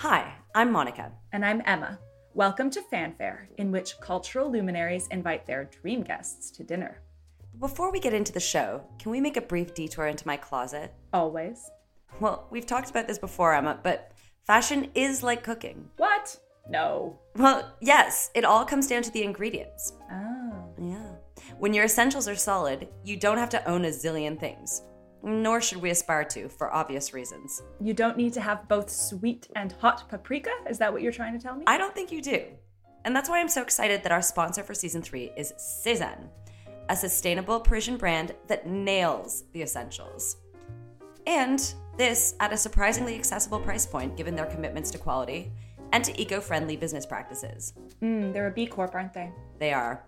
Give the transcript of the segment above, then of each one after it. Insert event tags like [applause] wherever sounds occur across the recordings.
Hi, I'm Monica. And I'm Emma. Welcome to Fanfare, in which cultural luminaries invite their dream guests to dinner. Before we get into the show, can we make a brief detour into my closet? Always. Well, we've talked about this before, Emma, but fashion is like cooking. What? No. Well, yes, it all comes down to the ingredients. Oh. Yeah. When your essentials are solid, you don't have to own a zillion things. Nor should we aspire to, for obvious reasons. You don't need to have both sweet and hot paprika? Is that what you're trying to tell me? I don't think you do. And that's why I'm so excited that our sponsor for season three is Sézane, a sustainable Parisian brand that nails the essentials. And this at a surprisingly accessible price point given their commitments to quality and to eco friendly business practices. Mm, they're a B Corp, aren't they? They are.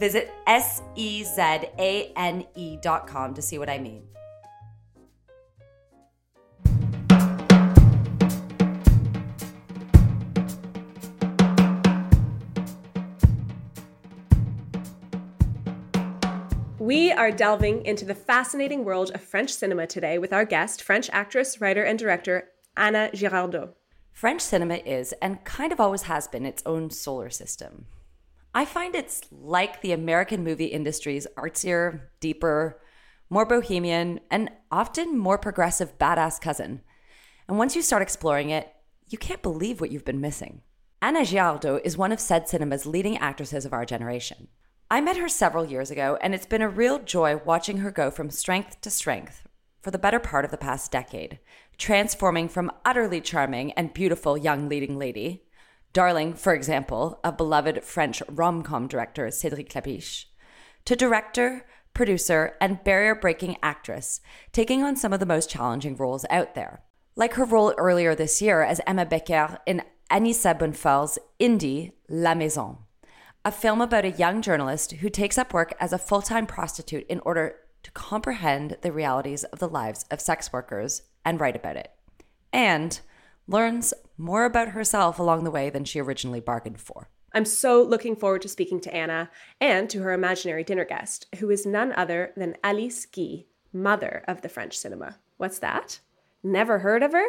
Visit S E Z A N E dot com to see what I mean. We are delving into the fascinating world of French cinema today with our guest, French actress, writer, and director Ana Girardot. French cinema is, and kind of always has been, its own solar system. I find it's like the American movie industry's artsier, deeper, more bohemian, and often more progressive badass cousin. And once you start exploring it, you can't believe what you've been missing. Ana Girardot is one of said cinema's leading actresses of our generation. I met her several years ago, and it's been a real joy watching her go from strength to strength for the better part of the past decade, transforming from utterly charming and beautiful young leading lady, darling, for example, of beloved French rom com director Cédric Klapisch, to director, producer, and barrier breaking actress, taking on some of the most challenging roles out there. Like her role earlier this year as Emma Becker in Anissa Bonnefont's indie La Maison a film about a young journalist who takes up work as a full time prostitute in order to comprehend the realities of the lives of sex workers and write about it. And learns more about herself along the way than she originally bargained for. I'm so looking forward to speaking to Ana and to her imaginary dinner guest, who is none other than Alice Guy, mother of the French cinema. What's that? Never heard of her?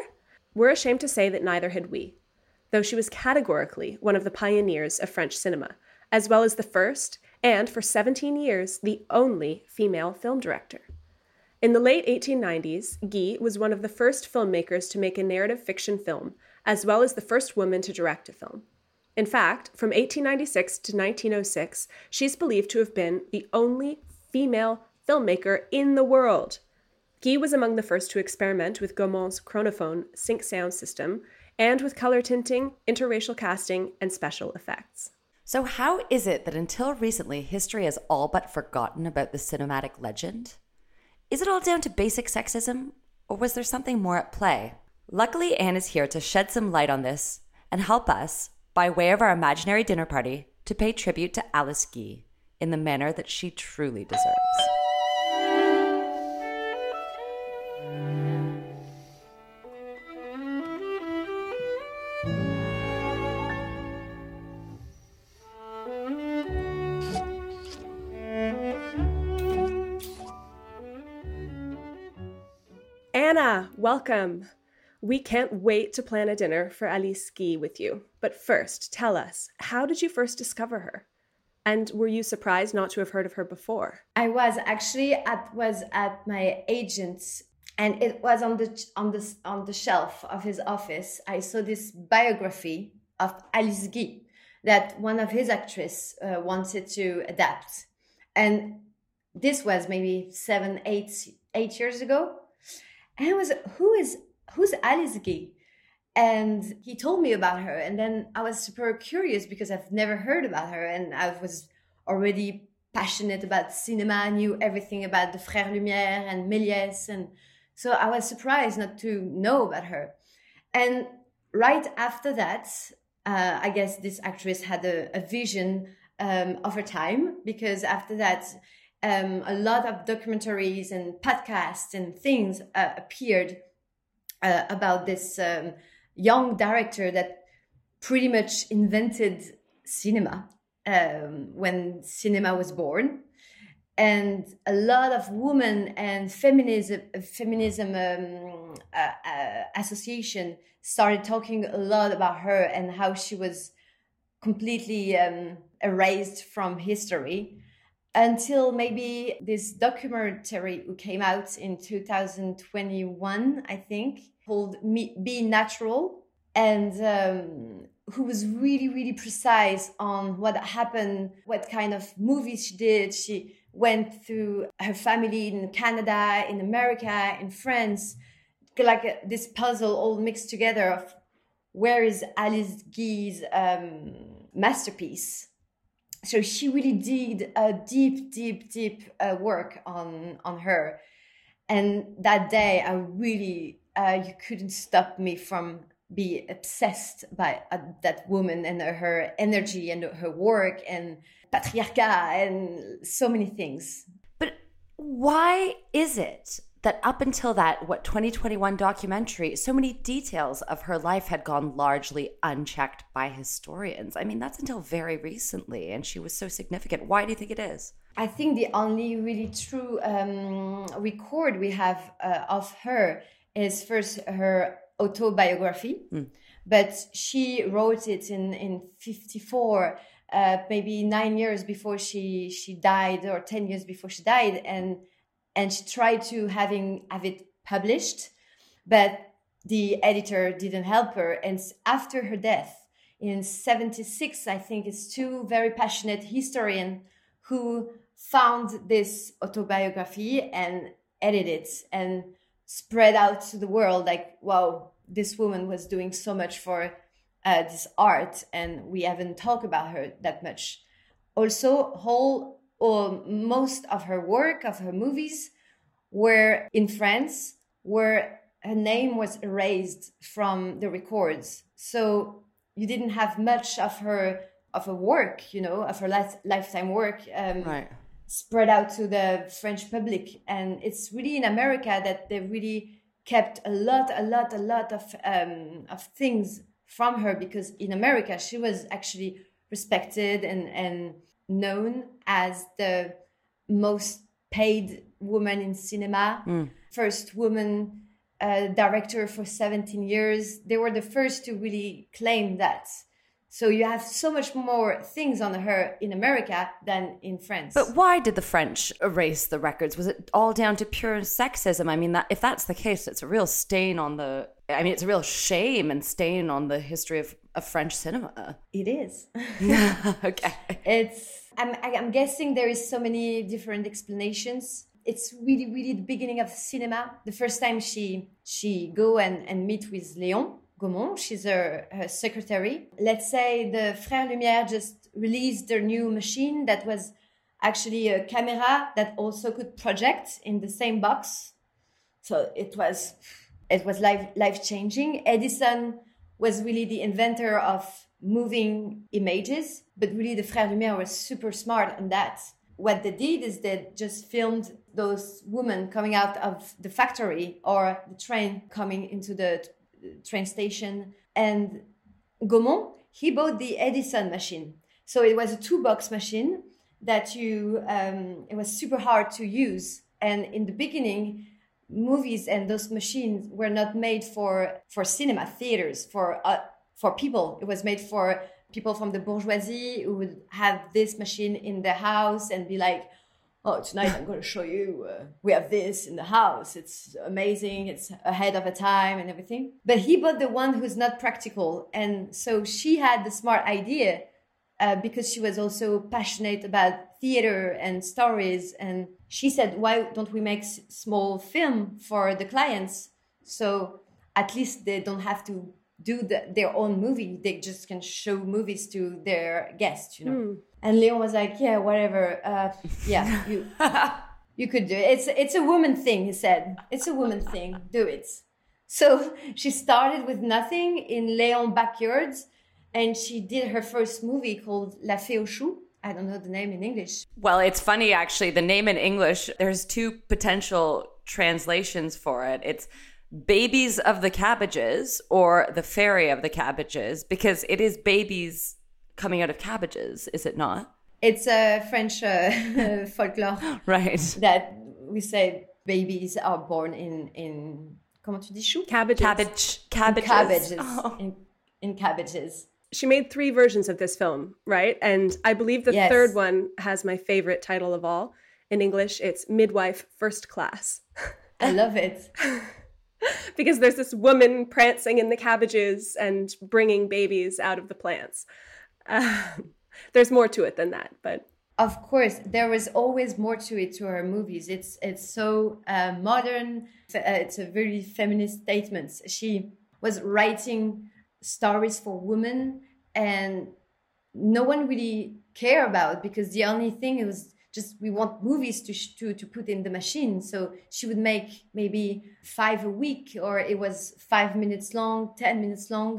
We're ashamed to say that neither had we, though she was categorically one of the pioneers of French cinema as well as the first, and for 17 years, the only female film director. In the late 1890s, Guy was one of the first filmmakers to make a narrative fiction film, as well as the first woman to direct a film. In fact, from 1896 to 1906, she's believed to have been the only female filmmaker in the world. Guy was among the first to experiment with Gaumont's chronophone sync sound system and with color tinting, interracial casting, and special effects. So, how is it that until recently history has all but forgotten about the cinematic legend? Is it all down to basic sexism, or was there something more at play? Luckily, Ana is here to shed some light on this and help us, by way of our imaginary dinner party, to pay tribute to Alice Guy in the manner that she truly deserves. Welcome. We can't wait to plan a dinner for Alice Guy with you. But first, tell us, how did you first discover her? And were you surprised not to have heard of her before? I was actually at was at my agent's and it was on the on the on the shelf of his office. I saw this biography of Alice Guy that one of his actresses uh, wanted to adapt, and this was maybe seven, eight, eight years ago and I was, who is, who's Alice And he told me about her. And then I was super curious because I've never heard about her. And I was already passionate about cinema, I knew everything about the Frères Lumière and Méliès. And so I was surprised not to know about her. And right after that, uh, I guess this actress had a, a vision um, of her time because after that, um, a lot of documentaries and podcasts and things uh, appeared uh, about this um, young director that pretty much invented cinema um, when cinema was born. And a lot of women and feminism feminism um, uh, uh, association started talking a lot about her and how she was completely um, erased from history until maybe this documentary who came out in 2021 i think called be natural. And um, who was really really precise on what happened what kind of movies she did. She went through her family in canada in america in france like a, this puzzle all mixed together of where is alice guy's um, masterpiece so she really did a deep deep deep uh, work on on her and that day i really uh, you couldn't stop me from be obsessed by uh, that woman and her energy and her work and patriarchat and so many things. But why is it that up until that what 2021 documentary so many details of her life had gone largely unchecked by historians. I mean that's until very recently and she was so significant. Why do you think it is? I think the only really true um, record we have uh, of her is first her autobiography, mm. but she wrote it in in 54, uh, maybe nine years before she she died, or ten years before she died, and and she tried to having have it published, but the editor didn't help her, and after her death in 76 i think it's two very passionate historians who found this autobiography and edited it and spread out to the world like wow this woman was doing so much for uh, this art and we haven't talked about her that much. Also whole or most of her work of her movies were in france where her name was erased from the records so you didn't have much of her of her work you know of her life, lifetime work um, right spread out to the French public. And it's really in America that they really kept a lot, a lot, a lot of um, of things from her because in America she was actually respected and and known as the most paid woman in cinema, mm. first woman uh, director for 17 years. They were the first to really claim that. So you have so much more things on her in America than in France. But why did the French erase the records? Was it all down to pure sexism? I mean, that if that's the case, it's a real stain on the. I mean, it's a real shame and stain on the history of, of French cinema. It is. [laughs] [laughs] okay. It's. I'm. I'm guessing there is so many different explanations. It's really, really the beginning of cinema. The first time she she go and and meet with Léon Gaumont. She's her, her secretary. Let's say the Frères Lumière just released their new machine that was actually a camera that also could project in the same box. So it was it was life life changing. Edison was really the inventor of moving images, but really the Frères Lumière was super smart on that. What they did is they just filmed those women coming out of the factory or the train coming into the train station. And Gaumont, he bought the Edison machine. So it was a two box machine that you, um, it was super hard to use. And in the beginning, movies and those machines were not made for, for cinema theaters, for, uh, for people. It was made for people from the bourgeoisie who would have this machine in their house and be like, oh, tonight I'm going to show you, uh, we have this in the house. It's amazing. It's ahead of a time and everything. But he bought the one who's not practical. And so she had the smart idea uh, because she was also passionate about theater and stories. And she said, why don't we make s- small film for the clients? So at least they don't have to do the, their own movie. They just can show movies to their guests, you know. Mm. And Leon was like, "Yeah, whatever. Uh, yeah, [laughs] you you could do it. It's it's a woman thing." He said, "It's a woman thing. Do it." So she started with nothing in Leon backyards, and she did her first movie called La Fée aux Choux. I don't know the name in English. Well, it's funny actually. The name in English, there's two potential translations for it. It's babies of the cabbages or the fairy of the cabbages because it is babies coming out of cabbages, is it not? It's a French uh, [laughs] folklore, [gasps] right? That we say babies are born in in comment tu dis chou? Cabbages. Cabbage. Cabbages. Cabbages. Oh. In, in cabbages. She made three versions of this film, right? And I believe the Yes. third one has my favorite title of all. In English, it's Midwife First Class. I love it. [laughs] [laughs] because there's this woman prancing in the cabbages and bringing babies out of the plants. Um, [laughs] there's more to it than that, but Of course, there was always more to it to her movies. It's it's so uh, modern. Uh, it's a very feminist statement. She was writing stories for women, and no one really care about because the only thing it was just we want movies to to to put in the machine. So she would make maybe five a week, or it was five minutes long, ten minutes long.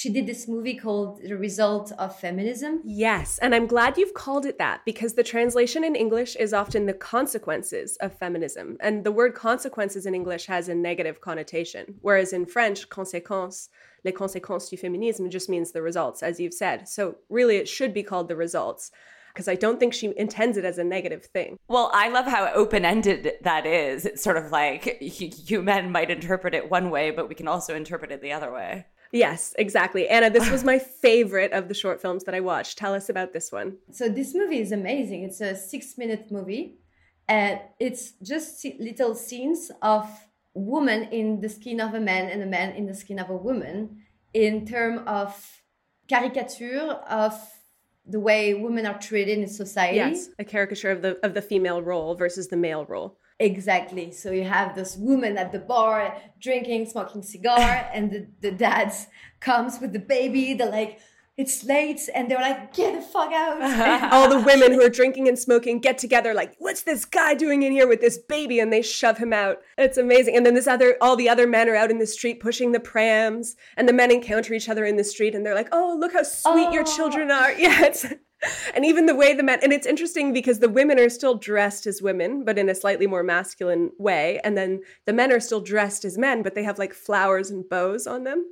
She did this movie called The Result of Feminism. yes. And I'm glad you've called it that because the translation in English is often the consequences of feminism. And the word consequences in English has a negative connotation, whereas in French, conséquences, les conséquences du féminisme just means the results, as you've said. So really, it should be called the results because I don't think she intends it as a negative thing. Well, I love how open ended that is. It's sort of like you, you men might interpret it one way, but we can also interpret it the other way. Yes, exactly. Ana, this was my favorite of the short films that I watched. Tell us about this one. So this movie is amazing. It's a six-minute movie, and it's just little scenes of woman in the skin of a man and a man in the skin of a woman, in terms of caricature of the way women are treated in society. Yes, a caricature of the of the female role versus the male role. Exactly. So you have this woman at the bar drinking, smoking cigar, and the, the dad comes with the baby. They're like, it's late, and they're like, get the fuck out. [laughs] All the women who are drinking and smoking get together like, "What's this guy doing in here with this baby?" and they shove him out. It's amazing. And then this other all the other men are out in the street pushing the prams, and the men encounter each other in the street and they're like, "Oh, look how sweet your Oh. children are." [laughs] Yeah, it's and even the way the men and it's interesting because the women are still dressed as women but in a slightly more masculine way and then the men are still dressed as men but they have like flowers and bows on them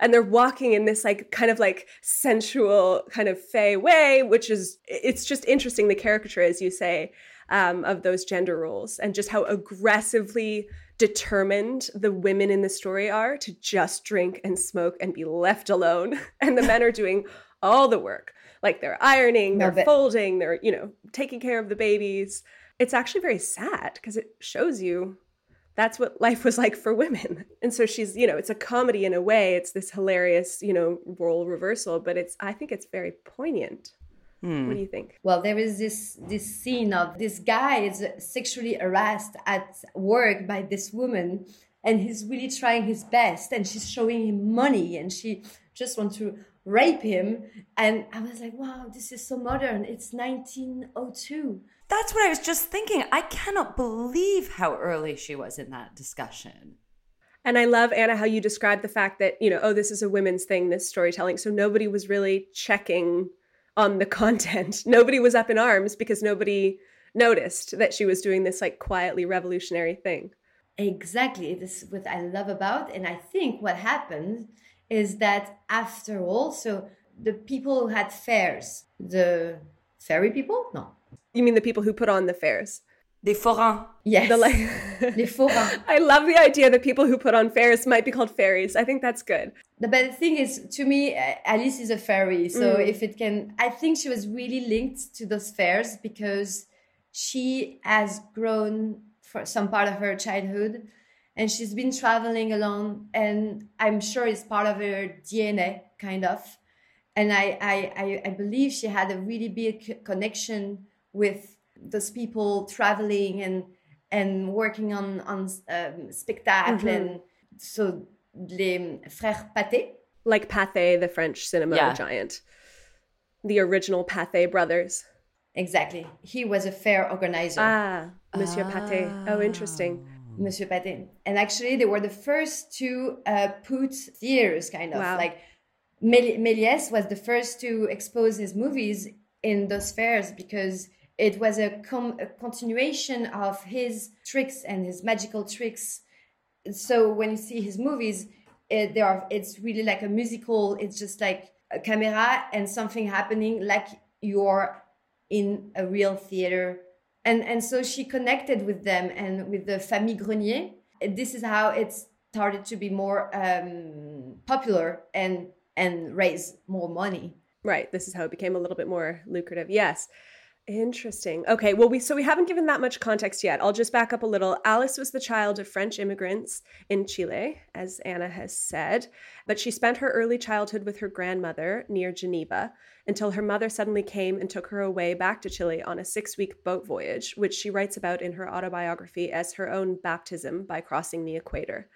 and they're walking in this like kind of like sensual kind of fey way which is it's just interesting the caricature as you say um, of those gender roles and just how aggressively determined the women in the story are to just drink and smoke and be left alone. [laughs] And the men are doing all the work. Like they're ironing they're folding they're you know taking care of the babies. It's actually very sad because it shows you that's what life was like for women [laughs] and so she's you know it's a comedy in a way it's this hilarious you know role reversal but it's i think it's very poignant what do hmm. you think Well, there is this this scene of this guy is sexually harassed at work by this woman, and he's really trying his best, and she's showing him money, and she just wants to rape him. And I was like, wow, this is so modern. It's 1902. That's what I was just thinking. I cannot believe how early she was in that discussion. and i love ana how you describe the fact that you know oh this is a women's thing this storytelling so nobody was really checking on the [laughs] content nobody was up in arms because nobody noticed that she was doing this like quietly revolutionary thing Exactly. This is what I love about. And I think what happened is that after all, so the people who had fairs, the fairy people? No. You mean the people who put on the fairs The forains. Yes. the like [laughs] Les forains. [laughs] I love the idea that people who put on fairs might be called fairies. I think that's good. The but the thing is, to me, uh, Alice is a fairy. So if it can, I think she was really linked to those fairs because she has grown for some part of her childhood, and she's been traveling alone, and I'm sure it's part of her DNA, kind of. And I, I, I, I believe she had a really big connection with those people traveling and and working on on um, spectacle and so les frères Pathé. Like Pathé, the French cinema Yeah. giant. The original Pathé brothers. Exactly. He was a fair organizer, Ah, Monsieur Pathé. Oh, interesting. Monsieur Pathé. And actually, they were the first to uh, put theaters, kind of Wow. like Méliès was the first to expose his movies in those fairs because it was a, com- a continuation of his tricks and his magical tricks. So when you see his movies, it, they are it's really like a musical. It's just like a camera and something happening, like you're in a real theater. And and so she connected with them and with the Famille Grenier. this is how it started to be more um, popular and and raise more money. Right. This is how it became a little bit more lucrative. Yes. Interesting. Okay, well we so we haven't given that much context yet. I'll just back up a little. Alice was the child of French immigrants in Chile, as Ana has said, but she spent her early childhood with her grandmother near Geneva until her mother suddenly came and took her away back to Chile on a 6-week boat voyage, which she writes about in her autobiography as her own baptism by crossing the equator.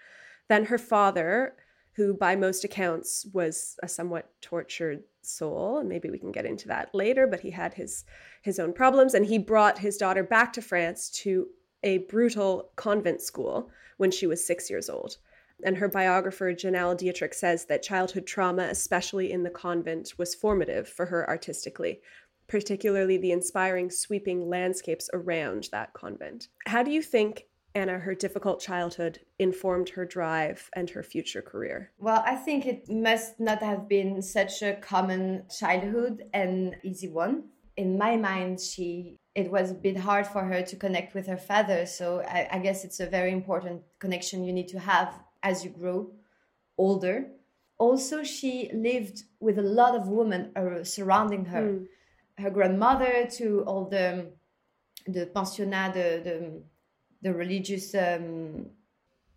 Then her father, who by most accounts was a somewhat tortured soul and maybe we can get into that later but he had his his own problems and he brought his daughter back to France to a brutal convent school when she was 6 years old. And her biographer Janelle Dietrick says that childhood trauma especially in the convent was formative for her artistically particularly the inspiring sweeping landscapes around that convent. How do you think Ana, her difficult childhood informed her drive and her future career? Well, I think it must not have been such a common childhood and easy one. In my mind, she it was a bit hard for her to connect with her father. So I, I guess it's a very important connection you need to have as you grow older. Also, she lived with a lot of women surrounding her. Mm. Her grandmother to all the the pensionnat, the, the the religious um,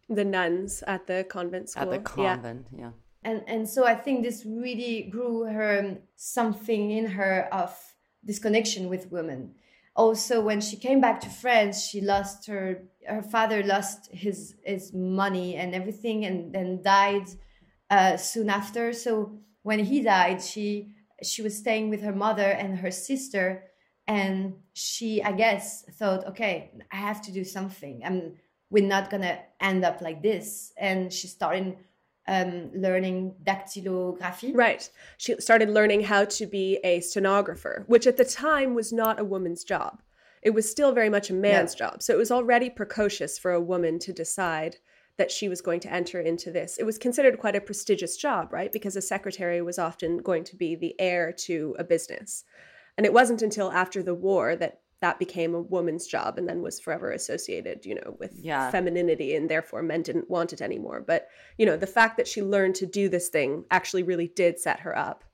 the nuns at the convent school at the convent yeah. yeah, and and so i think this really grew her um, something in her of this connection with women. Also when she came back to france she lost her her father lost his his money and everything and then died uh, soon after. So when he died she she was staying with her mother and her sister and she i guess thought okay i have to do something. I'm we're not gonna end up like this. And she started um, learning dactylography. Right. She started learning how to be a stenographer which at the time was not a woman's job. It was still very much a man's job. So it was already precocious for a woman to decide that she was going to enter into this. It was considered quite a prestigious job, right? Because a secretary was often going to be the heir to a business. And it wasn't until after the war that that became a woman's job and then was forever associated, you know, with yeah. femininity and therefore men didn't want it anymore. But, you know, the fact that she learned to do this thing actually really did set her up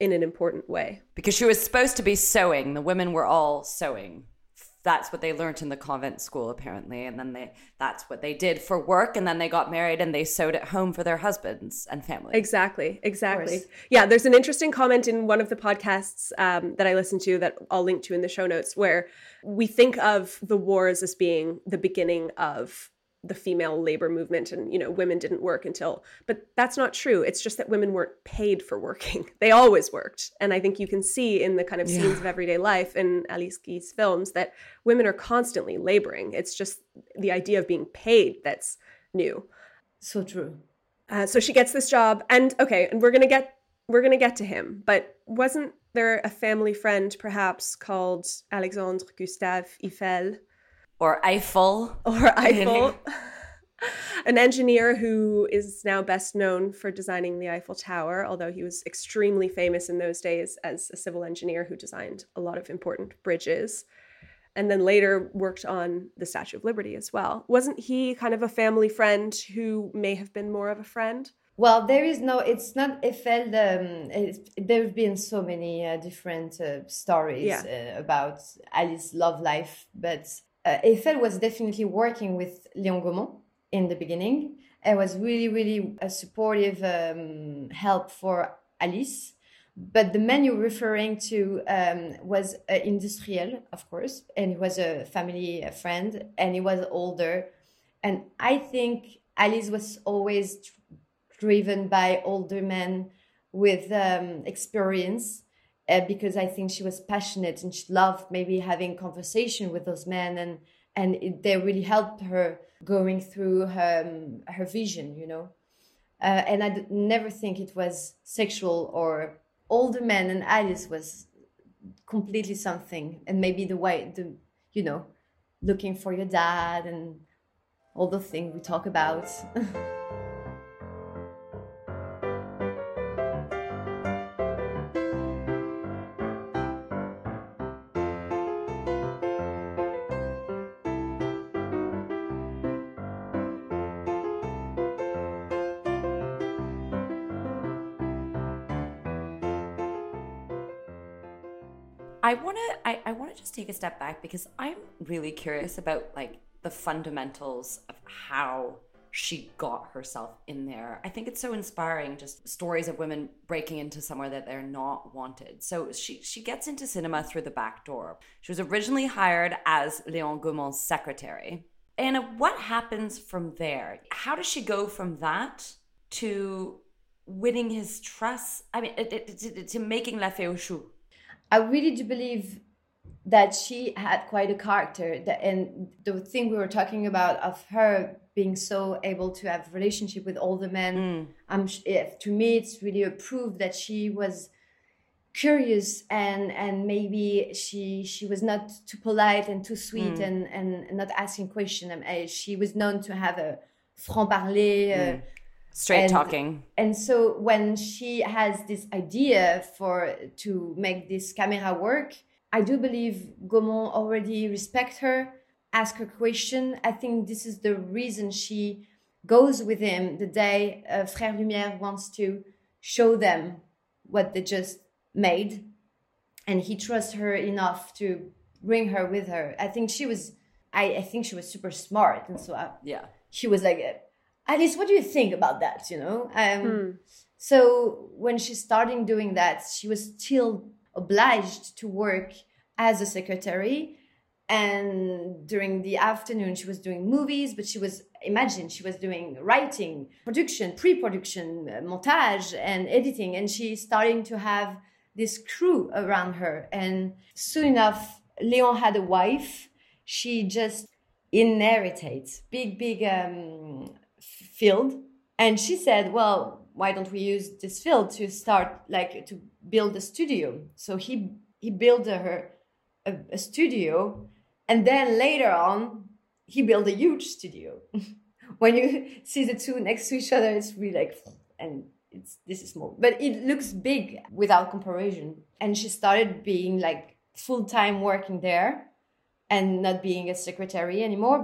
in an important way. Because she was supposed to be sewing. The women were all sewing that's what they learned in the convent school apparently. And then they that's what they did for work. And then they got married and they sewed at home for their husbands and family. Exactly. Exactly. Yeah there's an interesting comment in one of the podcasts um, that i listened to that i'll link to in the show notes where we think of the wars as being the beginning of the female labor movement and you know women didn't work until but that's not true. It's just that women weren't paid for working. [laughs] They always worked. And i think you can see in the kind of yeah. scenes of everyday life in alice guy's films that women are constantly laboring. It's just the idea of being paid that's new. So true. Uh, so she gets this job and okay and we're gonna get we're gonna get to him. But wasn't there a family friend perhaps called alexandre gustave eiffel or Eiffel. Or [laughs] Eiffel. An engineer who is now best known for designing the Eiffel Tower, although he was extremely famous in those days as a civil engineer who designed a lot of important bridges. And then later worked on the Statue of Liberty as well. Wasn't he kind of a family friend who may have been more of a friend? Well, there is no, it's not Eiffel. Um, there have been so many uh, different uh, stories yeah. uh, about Alice's love life, but uh, Eiffel was definitely working with Léon Gaumont in the beginning. It was really, really a supportive um, help for Alice. But the man you're referring to um, was an industrial, of course, and he was a family friend, and he was older. And I think Alice was always driven by older men with um, experience uh, because I think she was passionate and she loved maybe having conversation with those men and and it, they really helped her going through her um, her vision, you know. Uh, and I never think it was sexual or older men and Alice was completely something and maybe the way the you know looking for your dad and all the things we talk about. [laughs] I want to I, I want to just take a step back because I'm really curious about like the fundamentals of how she got herself in there. I think it's so inspiring just stories of women breaking into somewhere that they're not wanted. So she she gets into cinema through the back door. She was originally hired as Léon Gaumont's secretary. And what happens from there? How does she go from that to winning his trust? I mean, to, to making La Fée aux Choux? I really do believe that she had quite a character that, and the thing we were talking about of her being so able to have relationship with all the men mm. if, to me it's really a proof that she was curious and and maybe she she was not too polite and too sweet mm. and and not asking questions um, she was known to have a franc parler uh, mm. Straight and, talking and so when she has this idea for to make this camera work I do believe Gaumont already respect her, ask her question. I think this is the reason she goes with him the day uh, Frère Lumière wants to show them what they just made. And he trusts her enough to bring her with her. I think she was, I, I think she was super smart. And so I, yeah, she was like, Alice, what do you think about that? You know? Um, hmm. So when she's starting doing that, she was still obliged to work as a secretary and during the afternoon she was doing movies but she was imagine she was doing writing production pre-production uh, montage and editing and she's starting to have this crew around her and soon enough leon had a wife she just inheritates big big um, field. And she said well why don't we use this field to start like to build a studio? So he he built her a, a studio. And then later on he built a huge studio. [laughs] When you see the two next to each other it's really like and it's this is small. But it looks big without comparison. And she started being like full-time working there and not being a secretary anymore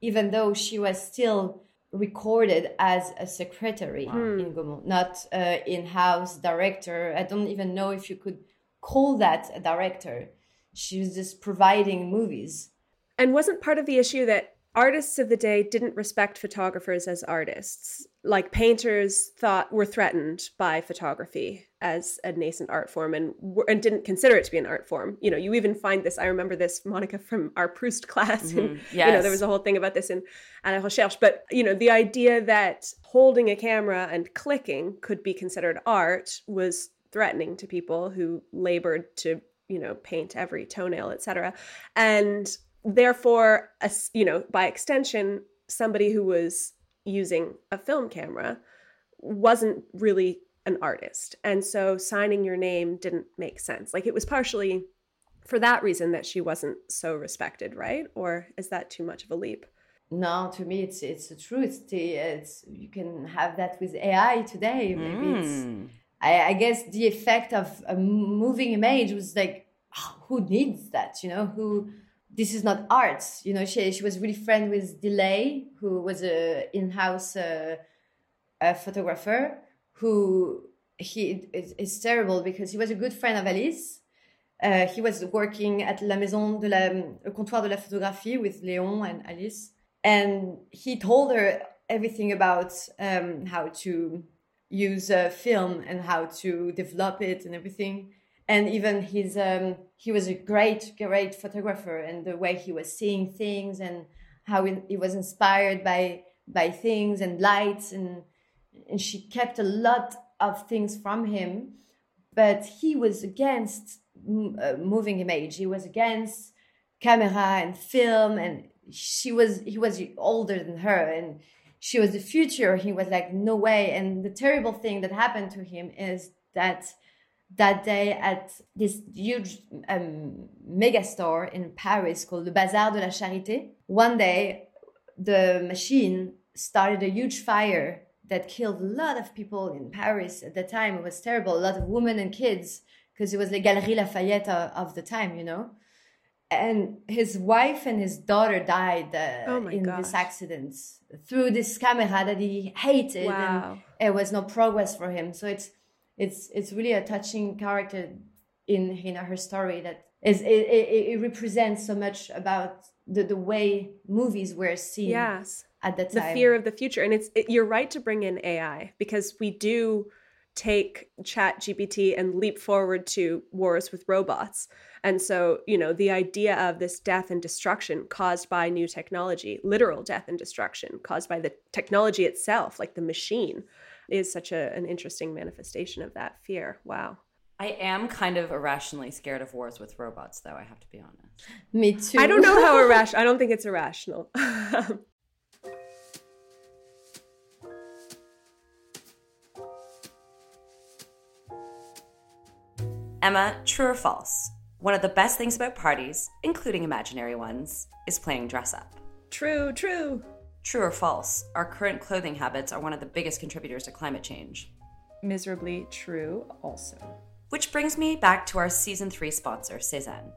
even though she was still recorded as a secretary wow. in Gaumont, not uh, in-house director. I don't even know if you could call that a director. She was just providing movies. And wasn't part of the issue that artists of the day didn't respect photographers as artists. Like painters thought were threatened by photography as a nascent art form and and didn't consider it to be an art form. You know, you even find this. I remember this, Monica, from our Proust [laughs] class. Mm-hmm. And, yes. You know, there was a whole thing about this in à la recherche. But you know, the idea that holding a camera and clicking could be considered art was threatening to people who labored to you know paint every toenail etc and therefore, a, you know, by extension, somebody who was using a film camera wasn't really an artist. And so signing your name didn't make sense. Like it was partially for that reason that she wasn't so respected, right? Or is that too much of a leap? No, to me it's it's the truth. It's you can have that with AI today. Maybe mm. it's I, I, guess the effect of a moving image was like, oh, who needs that? You know, who this is not art. You know, she she was really friend with Dillaye, who was a in-house uh, a photographer. Who he is, is, terrible because he was a good friend of Alice. Uh, he was working at la maison de la le comptoir de la photographie with Léon and Alice, and he told her everything about um, how to use a film and how to develop it and everything and even his um, he was a great great photographer and the way he was seeing things and how he was inspired by by things and lights and and she kept a lot of things from him but he was against uh, moving image he was against camera and film and she was he was older than her and she was the future he was like no way and the terrible thing that happened to him is that that day at this huge um, mega store in Paris called the Bazar de la Charité. One day, the machine started a huge fire that killed a lot of people in Paris at the time. It was terrible. A lot of women and kids, because it was the Galerie Lafayette of the time, you know. And his wife and his daughter died uh, oh in gosh. this accident through this camera that he hated, wow. and it was no progress for him. So it's it's it's really a touching character in in her story that Is it, it, it represents so much about the, the way movies were seen Yes. At The time. fear of the future. And it's it, you're right to bring in AI because we do take chat gpt and leap forward to wars with robots and so you know the idea of this death and destruction caused by new technology literal death and destruction caused by the technology itself like the machine is such a, an interesting manifestation of that fear wow I am kind of irrationally scared of wars with robots, though, I have to be honest. Me too. i don't know how [laughs] irrational i don't think it's irrational [laughs] Emma, true or false? One of the best things about parties, including imaginary ones, is playing dress up. true true True or false? Our current clothing habits are one of the biggest contributors to climate change. Miserably true, also. Which brings me back to our season 3 sponsor, Sézane.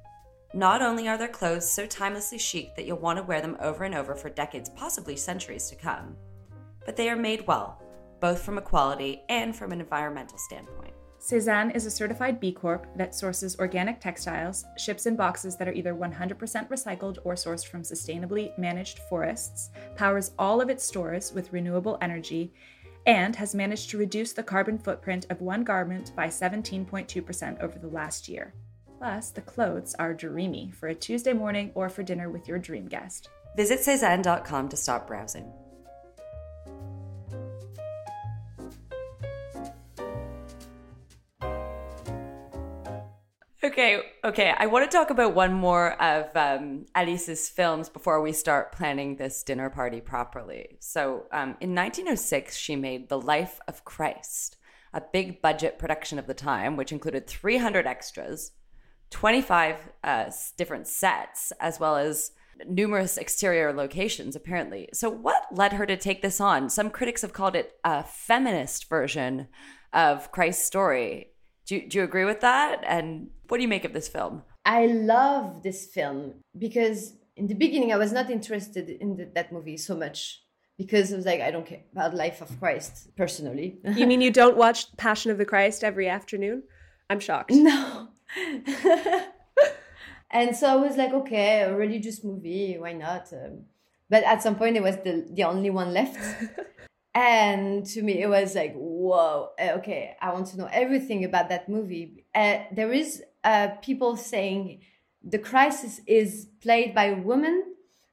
Not only are their clothes so timelessly chic that you'll want to wear them over and over for decades, possibly centuries to come, but they are made well, both from a quality and from an environmental standpoint. Sézane is a certified B Corp that sources organic textiles, ships in boxes that are either 100% recycled or sourced from sustainably managed forests, powers all of its stores with renewable energy, and has managed to reduce the carbon footprint of one garment by 17.2% over the last year. Plus, the clothes are dreamy for a Tuesday morning or for dinner with your dream guest. Visit Sezane.com to stop browsing. Okay, okay. I want to talk about one more of um, Alice's films before we start planning this dinner party properly. So, um, in 1906, she made The Life of Christ, a big budget production of the time, which included 300 extras, 25 uh, different sets, as well as numerous exterior locations, apparently. So, what led her to take this on? Some critics have called it a feminist version of Christ's story. Do you, do you agree with that? And what do you make of this film? I love this film because in the beginning I was not interested in the, that movie so much because I was like I don't care about Life of Christ personally. you mean you don't watch passion of the christ every afternoon i'm shocked no. [laughs] and so I was like, okay, a religious movie, why not? Um, but at some point, it was the, the only one left. [laughs] and to me, it was like, whoa, uh, okay, I want to know everything about that movie. Uh, there is uh, people saying the crisis is played by a woman,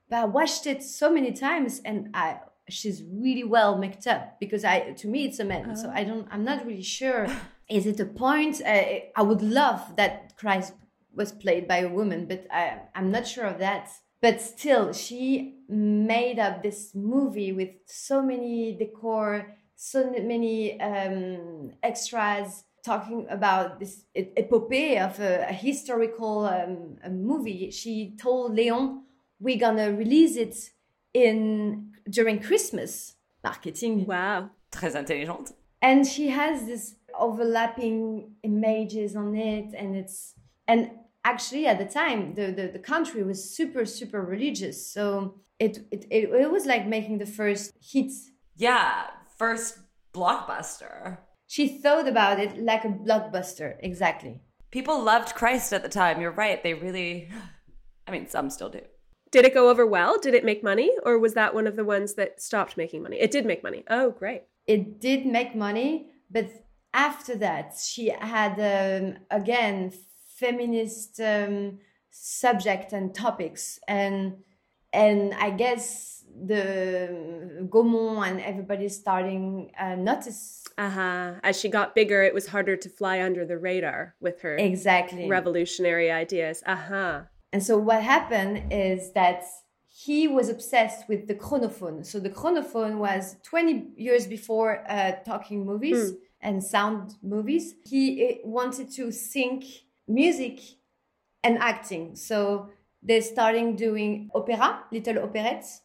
but I watched it so many times and I she's really well mixed up because I to me it's a man. So I don't I'm not really sure. [laughs] Is it a point? Uh, I would love that Christ was played by a woman, but I, I'm not sure of that. But still, she made up this movie with so many decor, so many um, extras, talking about this epopee of a, a historical um, a movie. She told Leon, "We're gonna release it in during Christmas." Marketing wow Très intelligente. and she has this overlapping images on it and it's and actually at the time the the, the country was super super religious so it, it it it was like making the first hit Yeah, first blockbuster. she thought about it like a blockbuster exactly People loved Christ at the time. You're right. They really, I mean, some still do. Did it go over well? Did it make money? Or was that one of the ones that stopped making money? It did make money. Oh, great. it did make money but after that she had um, again feminist um, subject and topics and and i guess the gaumont and everybody starting uh, notice Uh-huh. As she got bigger, it was harder to fly under the radar with her exactly revolutionary ideas. Uh-huh. And so what happened is that he was obsessed with the chronophone. So the chronophone was 20 years before uh, talking movies and sound movies. He uh, wanted to sync music and acting. So they're starting doing opera, little operettes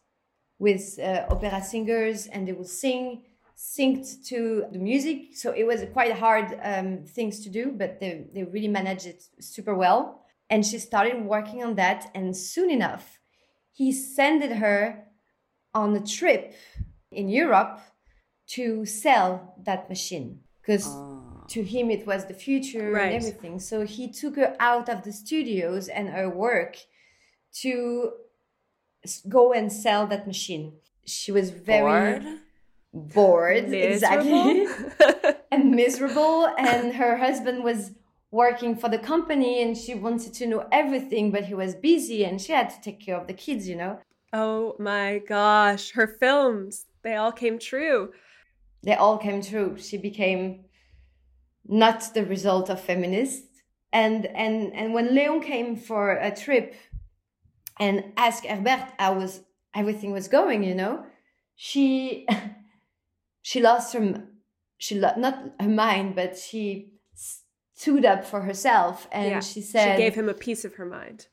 with uh, opera singers and they will sing synced to the music. So it was quite hard um, things to do, but they, they really managed it super well. And she started working on that. And soon enough, he sent her on a trip in Europe to sell that machine. Because to him it was the future Right. and everything. So he took her out of the studios and her work to go and sell that machine. She was very Bored? bored, exactly, Miserable? [laughs] and miserable. And her husband was working for the company, and she wanted to know everything, but he was busy, and she had to take care of the kids. You know, oh my gosh, her films, they all came true. they all came true. She became not the result of feminist. And and and when Leon came for a trip and asked Herbert how was everything was going, you know, she [laughs] she lost her she lo- not her mind, but she stood up for herself and Yeah, she said she gave him a piece of her mind.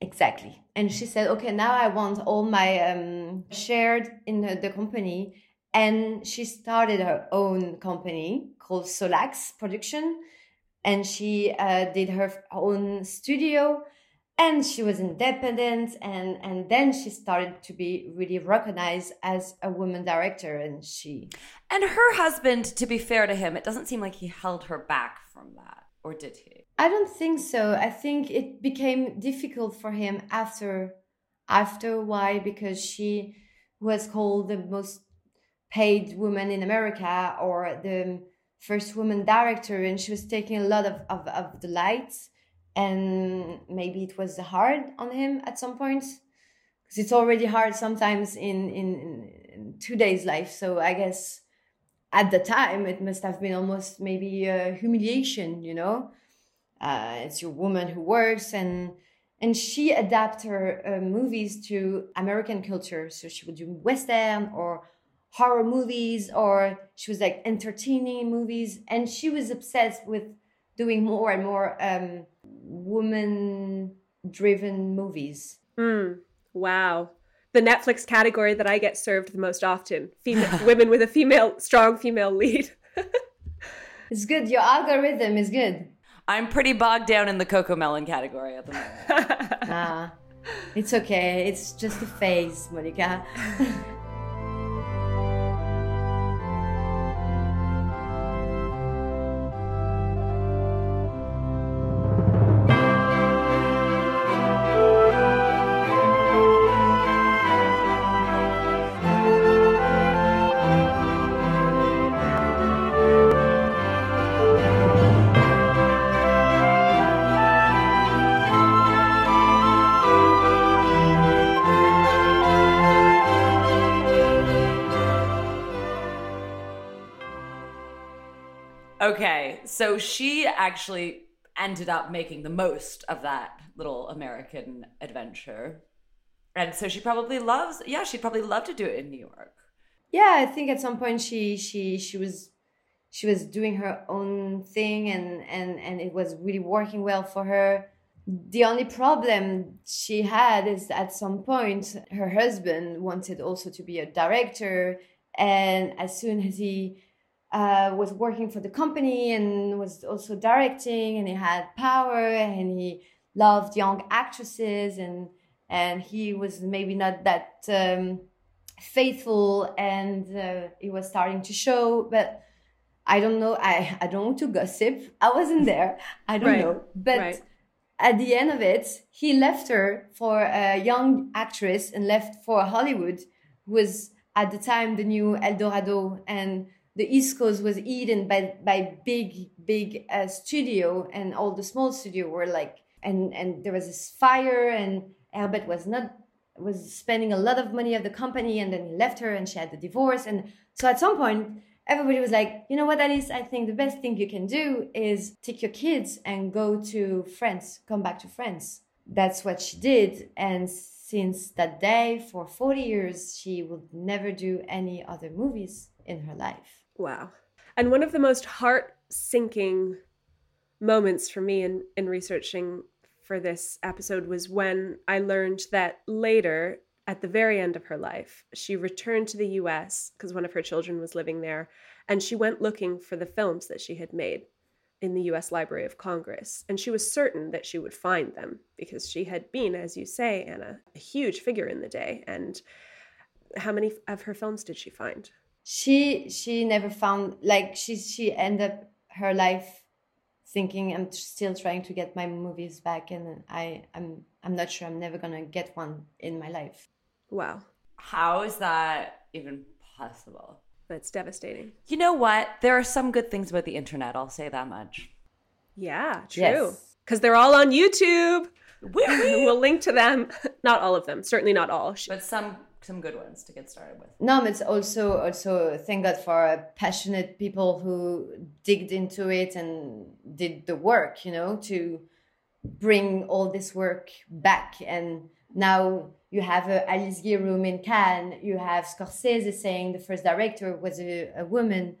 Exactly. And she said, okay, now I want all my um, shared in the, the company. And she started her own company called Solax Production. And she uh, did her own studio and she was independent. And, and then she started to be really recognized as a woman director. And she, And her husband, to be fair to him, it doesn't seem like he held her back from that. Or did he? I don't think so. I think it became difficult for him after after why because she was called the most paid woman in America or the first woman director and she was taking a lot of, of, of the lights and maybe it was hard on him at some point because it's already hard sometimes in, in, in today's life. So I guess at the time it must have been almost maybe a humiliation, you know? uh, it's your woman who works and and she adapt her uh, movies to American culture. So she would do western or horror movies, or she was like entertaining movies, and she was obsessed with doing more and more um, woman-driven movies. Mm, wow. The Netflix category that I get served the most often female, [laughs] women with a female, strong female lead. [laughs] It's good. Your algorithm is good. I'm pretty bogged down in the CoComelon category at the moment. [laughs] Ah, it's okay. It's just a phase, Monica. So she actually ended up making the most of that little American adventure. And so she probably loves, yeah, she'd probably love to do it in New York. yeah i think at some point she she she was she was doing her own thing and and and it was really working well for her the only problem she had is at some point her husband wanted also to be a director and as soon as he uh, was working for the company and was also directing and he had power and he loved young actresses and and he was maybe not that um, faithful and uh, it was starting to show but i don't know i i don't want to gossip. I wasn't [laughs] there. I don't Right, know. But right. at the end of it he left her for a young actress and left for hollywood who was at the time the new el dorado and the east coast was eaten by by big big uh, studio and all the small studio were like and and there was this fire and herbert was not was spending a lot of money of the company and then he left her and she had the divorce and so at some point everybody was like you know what alice? I think the best thing you can do is take your kids and go to france come back to france. That's what she did and since that day for 40 years she would never do any other movies in her life Wow. And one of the most heart sinking moments for me in, in researching for this episode was when I learned that later, at the very end of her life, she returned to the US because one of her children was living there, and she went looking for the films that she had made in the US Library of Congress. And she was certain that she would find them because she had been, as you say, Ana, a huge figure in the day. And how many of her films did she find? She she never found like she she ended up her life thinking I'm still trying to get my movies back and I I'm I'm not sure I'm never going to get one in my life. Wow. How is that even possible? That's devastating. You know what? There are some good things about the internet, I'll say that much. Yeah, true. Yes. Because they're all on YouTube. [laughs] We'll link to them. [laughs] Not all of them. Certainly not all. But some some good ones to get started with. No, it's also also thank God for passionate people who digged into it and did the work, you know, to bring all this work back. And now you have a Alice Guy room in Cannes. You have Scorsese saying the first director was a, a woman.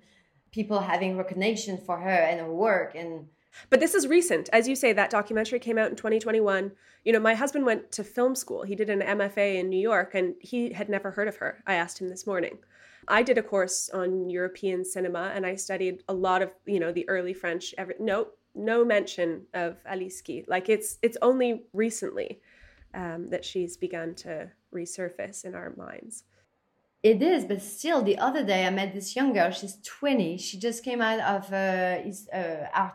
People having recognition for her and her work and but this is recent. As you say, that documentary came out in 2021. You know, my husband went to film school. He did an MFA in New York and he had never heard of her. I asked him this morning. I did a course on European cinema and I studied a lot of, you know, the early French ever no no mention of Guy. Like it's it's only recently um, that she's begun to resurface in our minds. It is, but still, the other day I met this young girl. She's 20. She just came out of uh, uh, art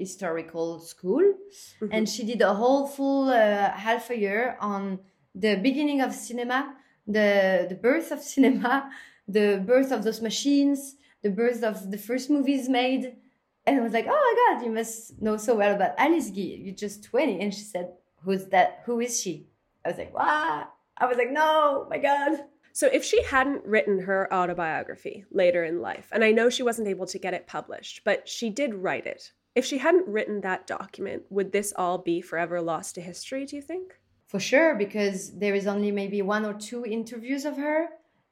historical school. Mm-hmm. and she did a whole full uh, half a year on the beginning of cinema the the birth of [laughs] cinema the birth of those machines the birth of the first movies made. And i was like oh my god you must know so well about alice guy. You're just 20 and she said who's that? Who is she? I was like wow i was like no my god. So, if she hadn't written her autobiography later in life, and I know she wasn't able to get it published, but she did write it, if she hadn't written that document, would this all be forever lost to history, do you think? For sure, because there is only maybe one or two interviews of her,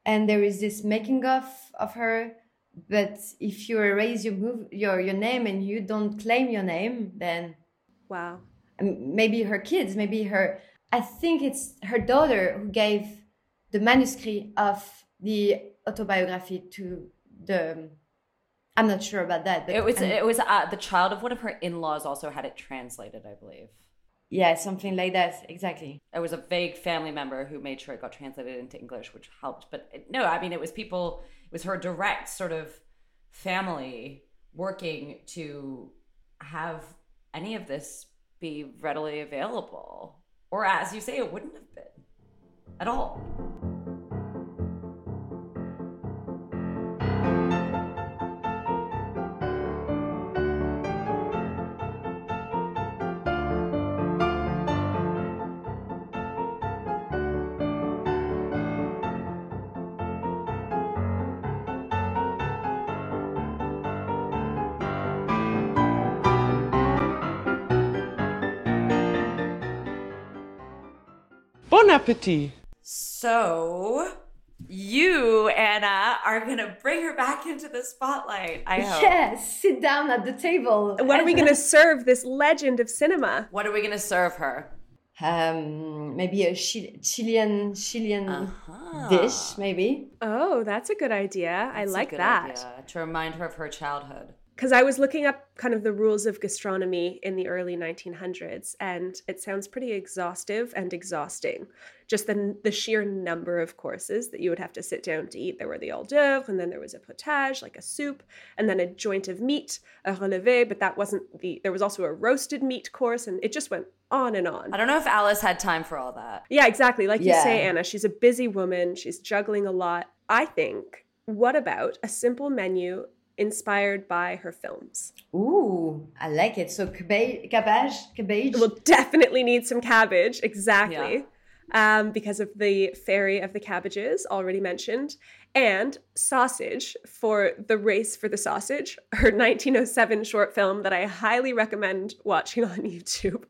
and there is this making of of her. But if you erase your move your your name and you don't claim your name, then wow. Maybe her kids, maybe her. I think it's her daughter who gave the manuscript of the autobiography to the I'm not sure about that. But it was I'm, it was uh, the child of one of her in-laws also had it translated, I believe. Yeah, something like that. Exactly. It was a vague family member who made sure it got translated into English, which helped. But it, no, I mean, it was people. It was her direct sort of family working to have any of this be readily available, or as you say, it wouldn't have been at all. Bon appetit. So, you, Ana, are going to bring her back into the spotlight. I hope. Yes, sit down at the table. What are we going to serve this legend of cinema? What are we going to serve her? Um, maybe a Chilean Chilean uh-huh. dish, maybe. Oh, that's a good idea. That's I like that. Idea, to remind her of her childhood because I was looking up kind of the rules of gastronomy in the early 1900s, and it sounds pretty exhaustive and exhausting. Just the, the sheer number of courses that you would have to sit down to eat. There were the hors d'oeuvre, and then there was a potage, like a soup, and then a joint of meat, a relevé, but that wasn't the, there was also a roasted meat course, and it just went on and on. I don't know if Alice had time for all that. Yeah, exactly. Like yeah. you say, Ana, she's a busy woman, she's juggling a lot. I think, what about a simple menu inspired by her films. Ooh, I like it. So cabbage, cabbage, cabbage. We'll definitely need some cabbage, exactly. Yeah. Um, because of the fairy of the cabbages already mentioned, and sausage for the race for the sausage, her [laughs] 1907 short film that I highly recommend watching on [laughs] YouTube.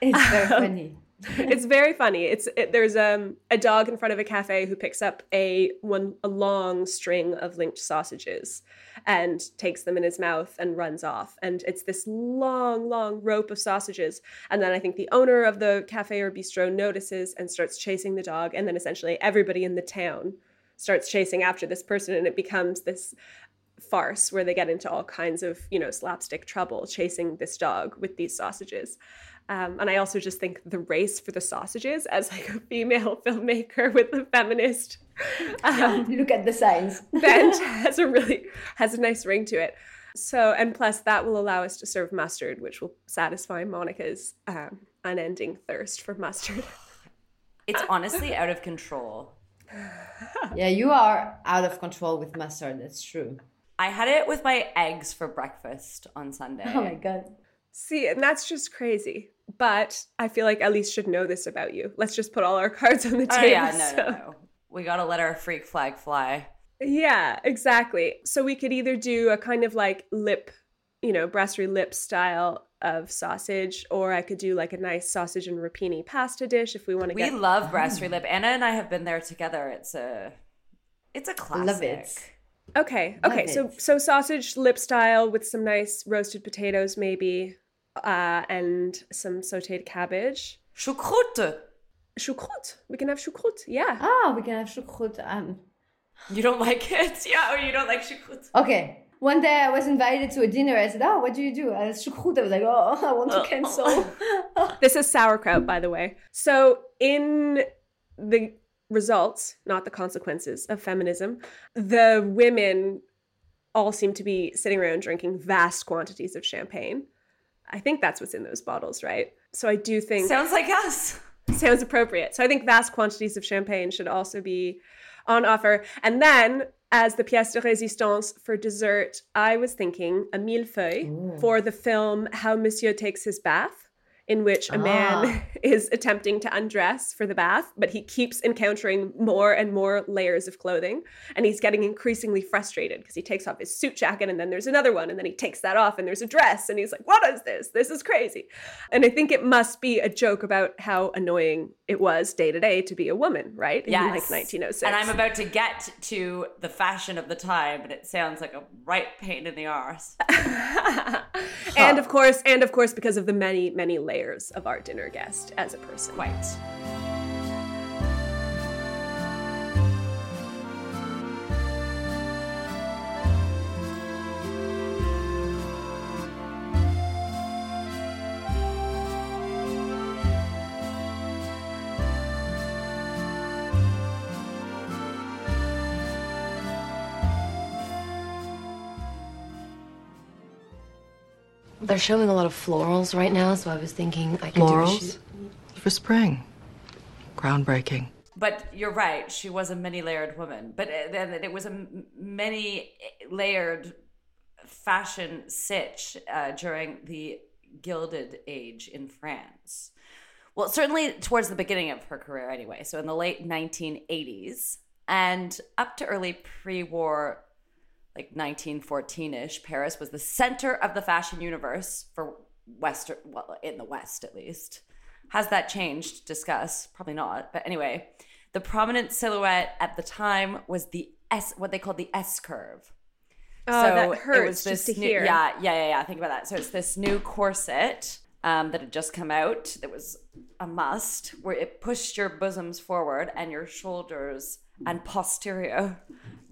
It's very um, funny [laughs] it's very funny. It's it, there's um, a dog in front of a cafe who picks up a one a long string of linked sausages and takes them in his mouth and runs off. And it's this long, long rope of sausages. And then I think the owner of the cafe or bistro notices and starts chasing the dog. And then essentially everybody in the town starts chasing after this person, and it becomes this farce where they get into all kinds of you know slapstick trouble chasing this dog with these sausages um, and I also just think the race for the sausages as like a female [laughs] filmmaker with a feminist um, [laughs] look at the signs [laughs] bent has a really has a nice ring to it. So, and plus, that will allow us to serve mustard, which will satisfy Monica's um, unending thirst for mustard. It's honestly out of control. [sighs] Yeah, you are out of control with mustard. That's true. I had it with my eggs for breakfast on Sunday. Oh my god. See, and that's just crazy. But I feel like Elise should know this about you. Let's just put all our [laughs] cards on the oh, table. Oh table. yeah, no, so- no, no. We gotta let our freak flag fly. Yeah, exactly. So we could either do a kind of like Lipp, you know, brasserie Lipp style of sausage, or I could do like a nice sausage and rapini pasta dish if we want to get it. We get. love [gasps] brasserie Lipp. Ana and I have been there together. It's a, it's a classic. Love it. okay, Love okay. So it. so sausage Lipp style with some nice roasted potatoes, maybe, uh, and some sautéed cabbage. Choucroute. Choucroute. We can have choucroute. Yeah. Ah, we can have choucroute. Um, [laughs] You don't like it? [laughs] Yeah, or you don't like choucroute? okay. One day I was invited to a dinner. I said, "Oh, what do you do?" I was choucroute. I was like, "Oh, [laughs] I want to cancel." This is sauerkraut, by the way. So, in the results, not the consequences of feminism, the women all seem to be sitting around drinking vast quantities of champagne. I think that's what's in those bottles, right? So, I do think Sounds like us. sounds appropriate. So, I think vast quantities of champagne should also be on offer. And then, as the pièce de résistance for dessert, I was thinking a millefeuille for the film How Monsieur Takes His Bath, in which a man Ah. [laughs] is attempting to undress for the bath, but he keeps encountering more and more layers of clothing. And he's getting increasingly frustrated because he takes off his suit jacket and then there's another one, and then he takes that off and there's a dress. And he's like, What is this? This is crazy. And I think it must be a joke about how annoying it was day to day to be a woman, right? In Yes. like 1906. And I'm about to get to the fashion of the time, but it sounds like a right pain in the arse. [laughs] and of course, and of course, because of the many, many layers of our dinner guest as a person. Quite. They're showing a lot of florals right now, so I was thinking I could do a Florals shoot. for spring. Groundbreaking. But you're right. She was a many layered woman. But uh, then it was a many layered fashion sitch uh, during the Gilded Age in France. Well, certainly towards the beginning of her career, anyway. So in the late 1980s and up to early pre war, like 1914 ish, Paris was the center of the fashion universe for Western, well, in the West at least. Has that changed? Discuss. Probably not. But anyway, the prominent silhouette at the time was the S, what they called the S curve. Oh, that hurts just to new, hear. Yeah, yeah, yeah, yeah. Think about that. So it's this new corset um, that had just come out. That was a must, where it pushed your bosoms forward and your shoulders and posterior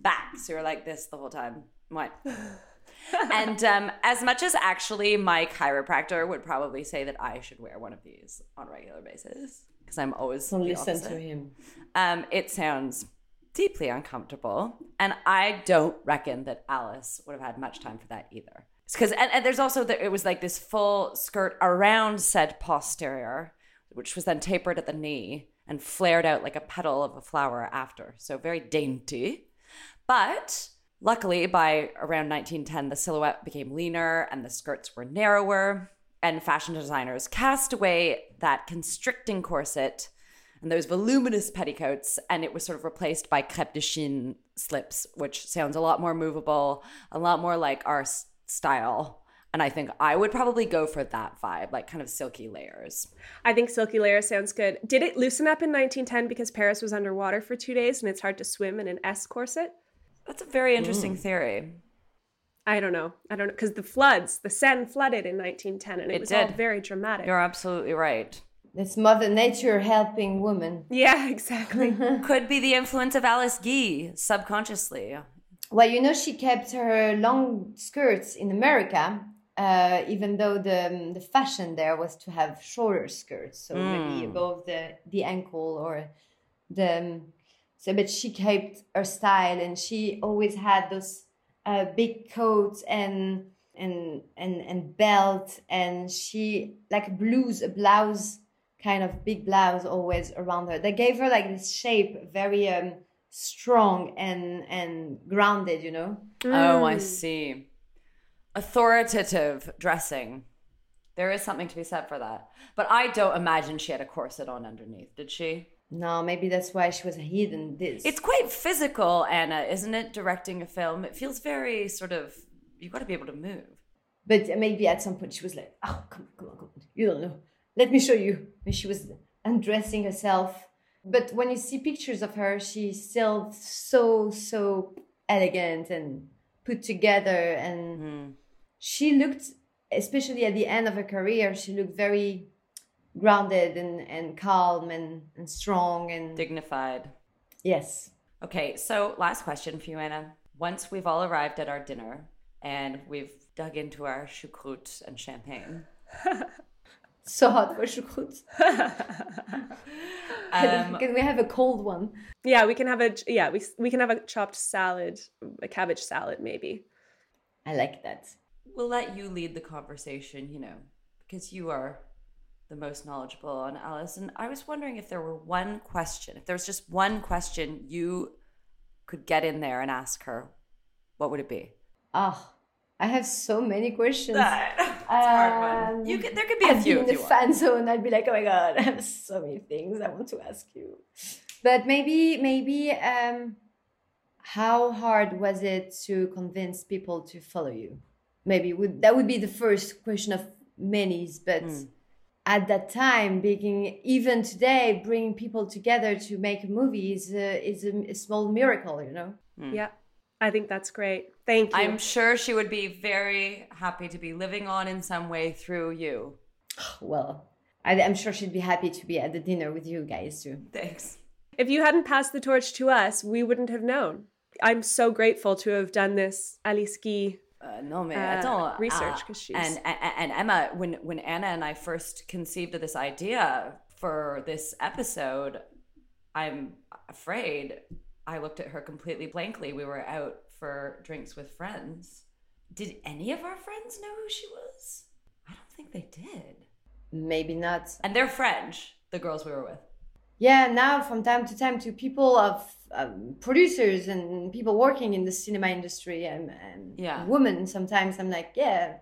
back. So you're like this the whole time. What? [laughs] and um, as much as actually my chiropractor would probably say that I should wear one of these on a regular basis because I'm always listen to him. um, it sounds deeply uncomfortable. And I don't reckon that Alice would have had much time for that either. Because and, and there's also that it was like this full skirt around said posterior, which was then tapered at the knee and flared out like a petal of a flower after. So very dainty. But luckily, by around 1910, the silhouette became leaner and the skirts were narrower. And fashion designers cast away that constricting corset and those voluminous petticoats, and it was sort of replaced by crepe de chine slips, which sounds a lot more movable, a lot more like our s- style. And I think I would probably go for that vibe, like kind of silky layers. I think Silky layers sounds good. Did it loosen up in 1910 because Paris was underwater for two days and it's hard to swim in an S corset? That's a very interesting mm. theory. I don't know. I don't know. Because the floods, the Seine flooded in 1910 and it, It was all very dramatic. You're absolutely right. It's Mother Nature helping women. yeah, [laughs] exactly. [laughs] Could be the influence of Alice Guy subconsciously. Well, you know, she kept her long skirts in America, uh, even though the um, the fashion there was to have shorter skirts, so maybe mm. above the the ankle or the. Um, So, but she kept her style, and she always had those a big coats and and and and belt, and she like blues, blouse, a blouse kind of big blouse always around her. That gave her like this shape, very um strong and and grounded. You know. Oh, I see. Authoritative dressing. There is something to be said for that. But I don't imagine she had a corset on underneath, did she? No, maybe that's why she was a hidden. This. It's quite physical, Ana, isn't it? Directing a film. It feels very sort of, you've got to be able to move. But maybe at some point she was like, "Oh, come on, come on, come on! You don't know. Let me show you." And she was undressing herself. But when you see pictures of her, she's still so so elegant and put together, and hmm. she looked, especially at the end of her career, she looked very grounded and and calm and and strong and Dignified. yes. Okay, so last question for you, Ana. Once we've all arrived at our dinner and we've dug into our choucroute and champagne, [laughs] So hot for choucroute. [laughs] um, Can we have a cold one? Yeah, we can have a yeah we we can have a chopped salad, a cabbage salad maybe. I like that. we'll let you lead the conversation, you know, because you are the most knowledgeable on Alice. And I was wondering if there were one question, if there was just one question you could get in there and ask her, what would it be? Oh, I have so many questions. [laughs] That's a hard one. Um, You could, there could be a I'd few be in the you want. fan zone. I'd be like, oh my god, [laughs] I have so many things I want to ask you. But maybe, maybe, um, how hard was it to convince people to follow you? Maybe would that would be the first question of many. But Hmm. At that time, being even today, bringing people together to make a movie is a, is a, a small miracle. You know. Hmm. Yeah, I think that's great. Thank you. I'm sure she would be very happy to be living on in some way through you. [gasps] Well, I, I'm sure she'd be happy to be at the dinner with you guys too. Thanks. If you hadn't passed the torch to us, we wouldn't have known. I'm so grateful to have done this Alice Guy. Uh, no, man, Uh, I don't research, uh, 'cause she's- and, and and Emma, when when Ana and I first conceived of this idea for this episode, I'm afraid I looked at her completely blankly. We were out for drinks with friends. Did any of our friends know who she was? I don't think they did. Maybe not. And they're French, the girls we were with. Yeah, now from time to time to people of um, producers and people working in the cinema industry and, and Yeah. women. Sometimes I'm like, yeah,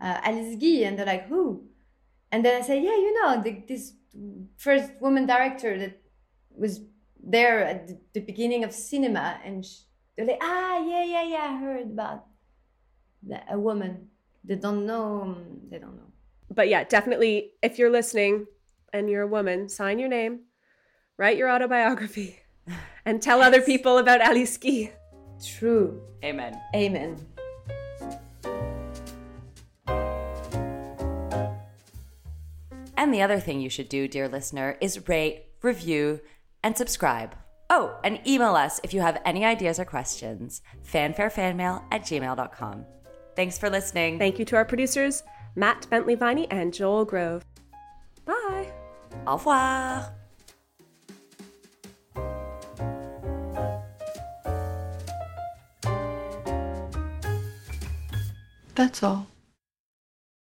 uh, Alice Guy, and they're like, who? And then I say, yeah, you know, the, this first woman director that was there at the, the beginning of cinema, and sh they're like, ah, yeah, yeah, yeah, I heard about that, a woman. They don't know. um, They don't know. But yeah, definitely, if you're listening and you're a woman, sign your name, write your autobiography, [sighs] and tell other people about Alice Guy. True. Amen. Amen. And the other thing you should do, dear listener, is rate, review, and subscribe. Oh, and email us if you have any ideas or questions. fanfarefanmail at gmail.com. Thanks for listening. Thank you to our producers, Matt Bentley Viney and Joel Grove. Bye. Au revoir. That's all.